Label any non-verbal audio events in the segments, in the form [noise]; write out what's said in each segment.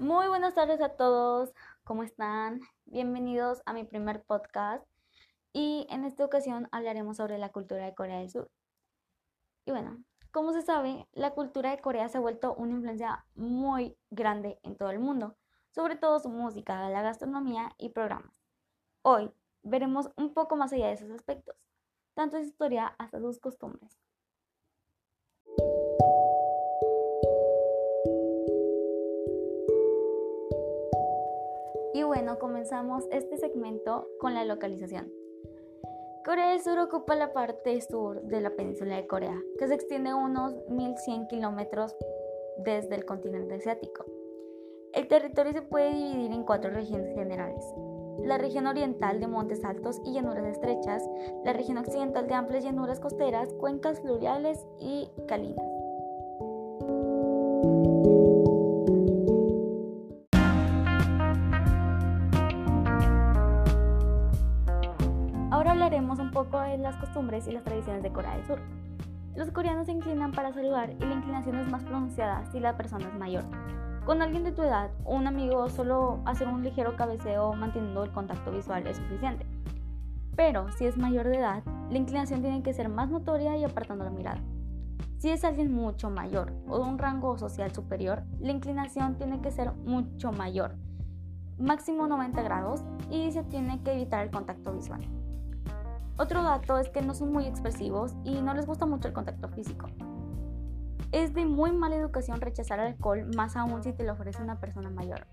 Muy buenas tardes a todos, ¿cómo están? Bienvenidos a mi primer podcast y en esta ocasión hablaremos sobre la cultura de Corea del Sur. Y bueno, como se sabe, la cultura de Corea se ha vuelto una influencia muy grande en todo el mundo, sobre todo su música, la gastronomía y programas. Hoy veremos un poco más allá de esos aspectos, tanto su historia hasta sus costumbres. Y bueno, comenzamos este segmento con la localización. Corea del Sur ocupa la parte sur de la península de Corea, que se extiende unos 1100 kilómetros desde el continente asiático. El territorio se puede dividir en cuatro regiones generales. La región oriental de montes altos y llanuras estrechas, la región occidental de amplias llanuras costeras, cuencas fluviales y calinas. Ahora hablaremos un poco de las costumbres y las tradiciones de Corea del Sur. Los coreanos se inclinan para saludar y la inclinación es más pronunciada si la persona es mayor. Con alguien de tu edad o un amigo solo hacer un ligero cabeceo manteniendo el contacto visual es suficiente. Pero si es mayor de edad, la inclinación tiene que ser más notoria y apartando la mirada. Si es alguien mucho mayor o de un rango social superior, la inclinación tiene que ser mucho mayor, máximo 90 grados, y se tiene que evitar el contacto visual. Otro dato es que no son muy expresivos y no les gusta mucho el contacto físico. Es de muy mala educación rechazar alcohol, más aún si te lo ofrece una persona mayor.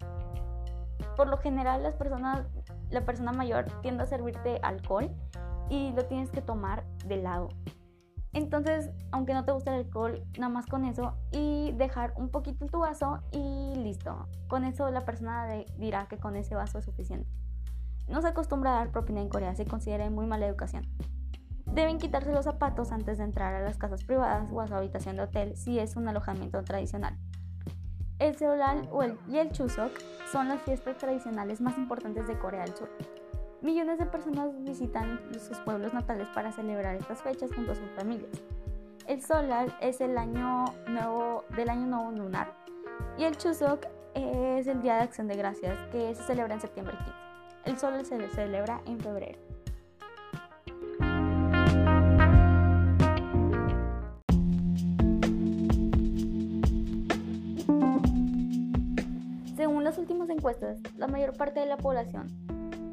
Por lo general, las personas, la persona mayor tiende a servirte alcohol y lo tienes que tomar de lado. Entonces, aunque no te guste el alcohol, nada más con eso y dejar un poquito tu vaso y listo. Con eso la persona dirá que con ese vaso es suficiente. No se acostumbra a dar propina en Corea, se considera muy mala educación. Deben quitarse los zapatos antes de entrar a las casas privadas o a su habitación de hotel si es un alojamiento tradicional. El Seollal y el Chuseok son las fiestas tradicionales más importantes de Corea del Sur. Millones de personas visitan sus pueblos natales para celebrar estas fechas junto a sus familias. El Solal es el año nuevo del año nuevo lunar y el Chuseok es el Día de Acción de Gracias que se celebra en septiembre 15. El Solal se celebra en febrero. Según las últimas encuestas, la mayor parte de la población,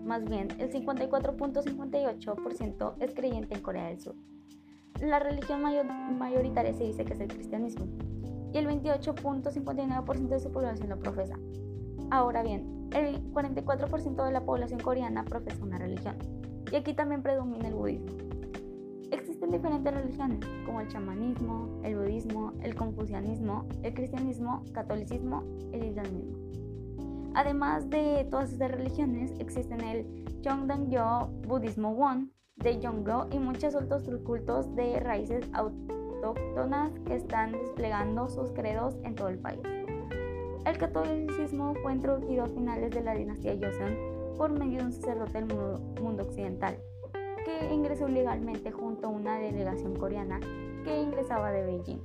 más bien el 54.58%, es creyente en Corea del Sur. La religión mayoritaria se dice que es el cristianismo y el 28.59% de su población lo profesa. Ahora bien, el 44% de la población coreana profesa una religión y aquí también predomina el budismo. Existen diferentes religiones como el chamanismo, el budismo, el confucianismo, el cristianismo, catolicismo, el islamismo. Además de todas estas religiones, existen el Yongdang-yo Budismo Won de Yonggo y muchos otros cultos de raíces autóctonas que están desplegando sus credos en todo el país. El catolicismo fue introducido a finales de la dinastía Joseon por medio de un sacerdote del mundo occidental, que ingresó ilegalmente junto a una delegación coreana que ingresaba de Beijing.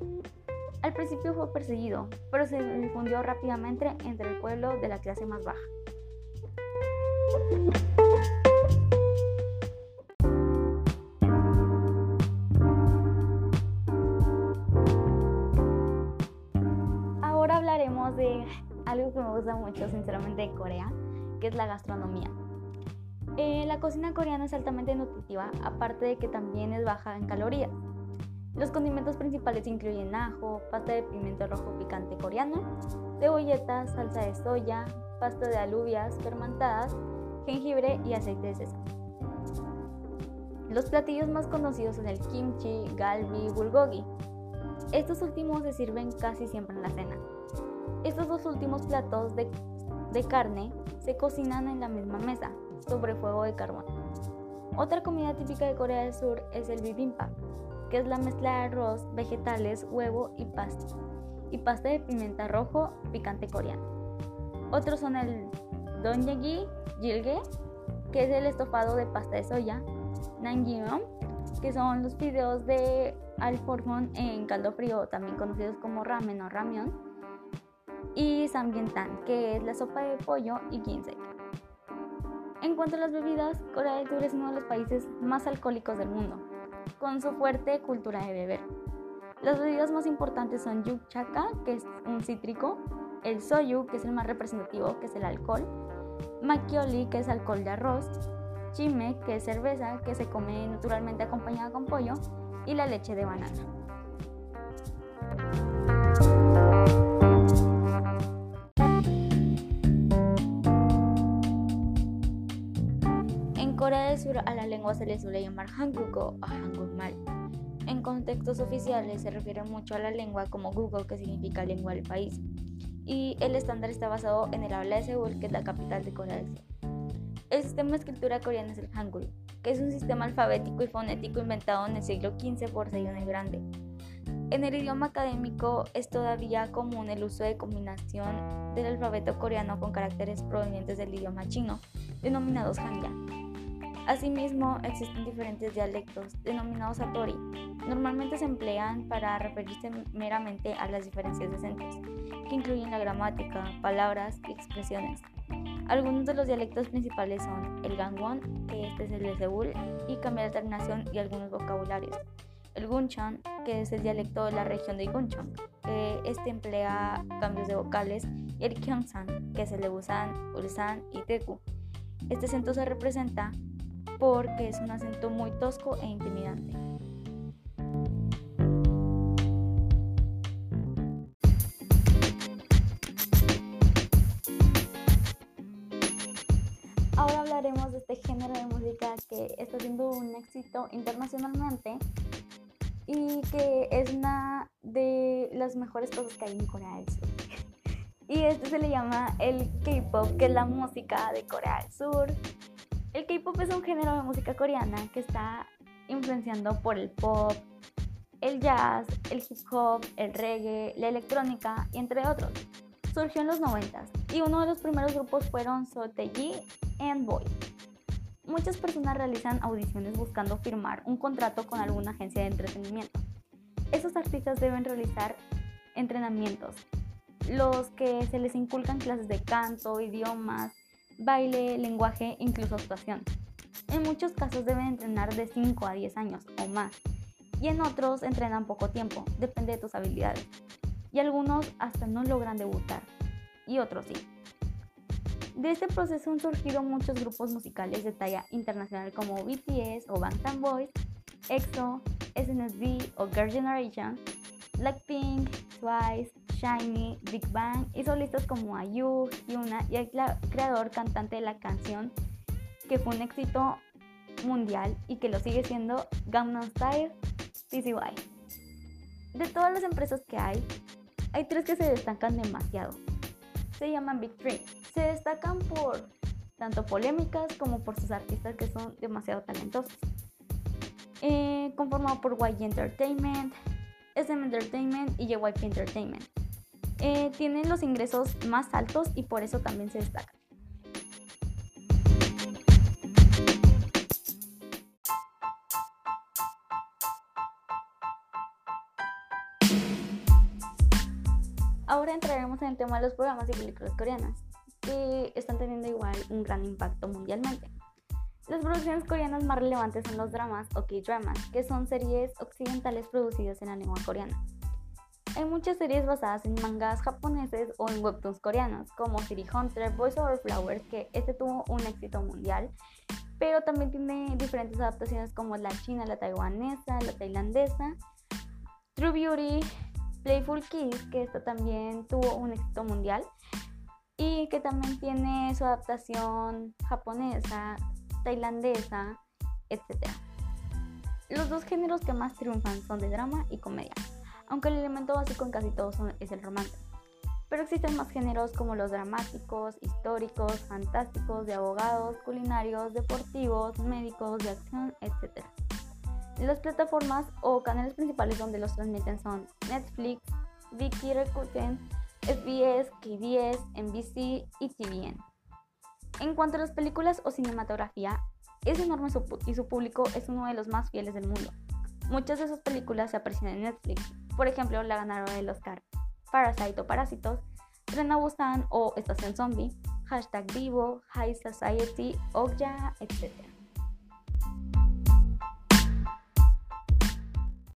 Al principio fue perseguido, pero se difundió rápidamente entre el pueblo de la clase más baja. Algo que me gusta mucho, sinceramente, de Corea, que es la gastronomía. Eh, la cocina coreana es altamente nutritiva, aparte de que también es baja en calorías. Los condimentos principales incluyen ajo, pasta de pimiento rojo picante coreano, cebolletas, salsa de soya, pasta de alubias fermentadas, jengibre y aceite de sésamo. Los platillos más conocidos son el kimchi, galbi y bulgogi. Estos últimos se sirven casi siempre en la cena. Estos dos últimos platos de, carne se cocinan en la misma mesa, sobre fuego de carbón. Otra comida típica de Corea del Sur es el bibimbap, que es la mezcla de arroz, vegetales, huevo y pasta, y pasta de pimienta rojo picante coreano. Otros son el donjagi jilge, que es el estofado de pasta de soya, nanjimyeon, que son los fideos de alforjón en caldo frío, también conocidos como ramen o ramion, y Samgyetang, que es la sopa de pollo y ginseng. En cuanto a las bebidas, Corea del Sur es uno de los países más alcohólicos del mundo, con su fuerte cultura de beber. Las bebidas más importantes son yukchaka, que es un cítrico, el soyu, que es el más representativo, que es el alcohol, makioli, que es alcohol de arroz, chime, que es cerveza, que se come naturalmente acompañada con pollo, y la leche de banana. Corea del Sur a la lengua se le suele llamar Hangugo o Hangulmal. En contextos oficiales se refiere mucho a la lengua como Google, que significa lengua del país. Y el estándar está basado en el habla de Seúl, que es la capital de Corea del Sur. El sistema de escritura coreano es el Hangul, que es un sistema alfabético y fonético inventado en el siglo XV por Sejong el Grande. En el idioma académico es todavía común el uso de combinación del alfabeto coreano con caracteres provenientes del idioma chino, denominados Hanja. Asimismo, existen diferentes dialectos, denominados Satori. Normalmente se emplean para referirse meramente a las diferencias decentes, que incluyen la gramática, palabras y expresiones. Algunos de los dialectos principales son el Gangwon, que este es el de Seúl, y cambia la terminación y algunos vocabularios. El Guncheon, que es el dialecto de la región de Guncheon, que este emplea cambios de vocales, y el Gyeongsan, que es el de Busan, Ulsan y Daegu. Este acento se representa porque es un acento muy tosco e intimidante. Ahora hablaremos de este género de música que está siendo un éxito internacionalmente y que es una de las mejores cosas que hay en Corea del Sur. [laughs] Y este se le llama el K-pop, que es la música de Corea del Sur. El K-pop es un género de música coreana que está influenciando por el pop, el jazz, el hip hop, el reggae, la electrónica y entre otros. Surgió en los 90 y uno de los primeros grupos fueron Soteji and Boy. Muchas personas realizan audiciones buscando firmar un contrato con alguna agencia de entretenimiento. Esos artistas deben realizar entrenamientos, los que se les inculcan clases de canto, idiomas, baile, lenguaje, incluso actuación. En muchos casos deben entrenar de 5 a 10 años o más, y en otros entrenan poco tiempo, depende de tus habilidades. Y algunos hasta no logran debutar, y otros sí. De este proceso han surgido muchos grupos musicales de talla internacional como BTS o Bangtan Boys, EXO, SNSD o Girl Generation, Blackpink, Twice, Shiny, Big Bang y solistas como IU, Hyuna y el creador cantante de la canción que fue un éxito mundial y que lo sigue siendo Gangnam Style, PCY. De todas las empresas que hay, hay tres que se destacan demasiado. Se llaman Big Three se destacan por tanto polémicas como por sus artistas que son demasiado talentosos. Eh, conformado por YG Entertainment, SM Entertainment y JYP Entertainment. Eh, tienen los ingresos más altos y por eso también se destacan. Ahora entraremos en el tema de los programas y películas coreanas que están teniendo igual un gran impacto mundialmente. Las producciones coreanas más relevantes son los dramas o K-dramas, que son series occidentales producidas en la lengua coreana. Hay muchas series basadas en mangas japoneses o en webtoons coreanos, como City Hunter, Voice Over Flowers, que este tuvo un éxito mundial, pero también tiene diferentes adaptaciones como la china, la taiwanesa, la tailandesa, True Beauty, Playful Kiss, que esta también tuvo un éxito mundial, y que también tiene su adaptación japonesa, tailandesa, etc. Los dos géneros que más triunfan son de drama y comedia, aunque el elemento básico en casi todos es el romance. Pero existen más géneros como los dramáticos, históricos, fantásticos, de abogados, culinarios, deportivos, médicos, de acción, etc. Las plataformas o canales principales donde los transmiten son Netflix, Viki Rakuten, SBS, KBS, NBC y TVN. En cuanto a las películas o cinematografía, es enorme y su público es uno de los más fieles del mundo. Muchas de sus películas se aprecian en Netflix. Por ejemplo, la ganadora del Oscar, Parasite o Parásitos, Tren Busan o Estación Zombie, hashtag Vivo, High Society, Okja, etc.